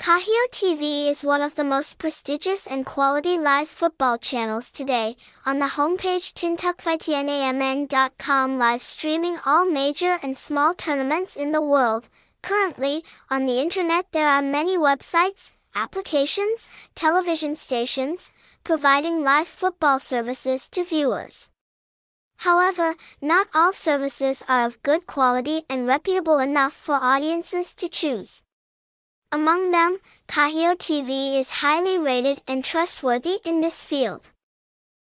Caheo TV is one of the most prestigious and quality live football channels today. On the homepage tintucvietnamn.com live streaming all major and small tournaments in the world. Currently, on the internet there are many websites, applications, television stations, providing live football services to viewers. However, not all services are of good quality and reputable enough for audiences to choose. Among them, Caheo TV is highly rated and trustworthy in this field.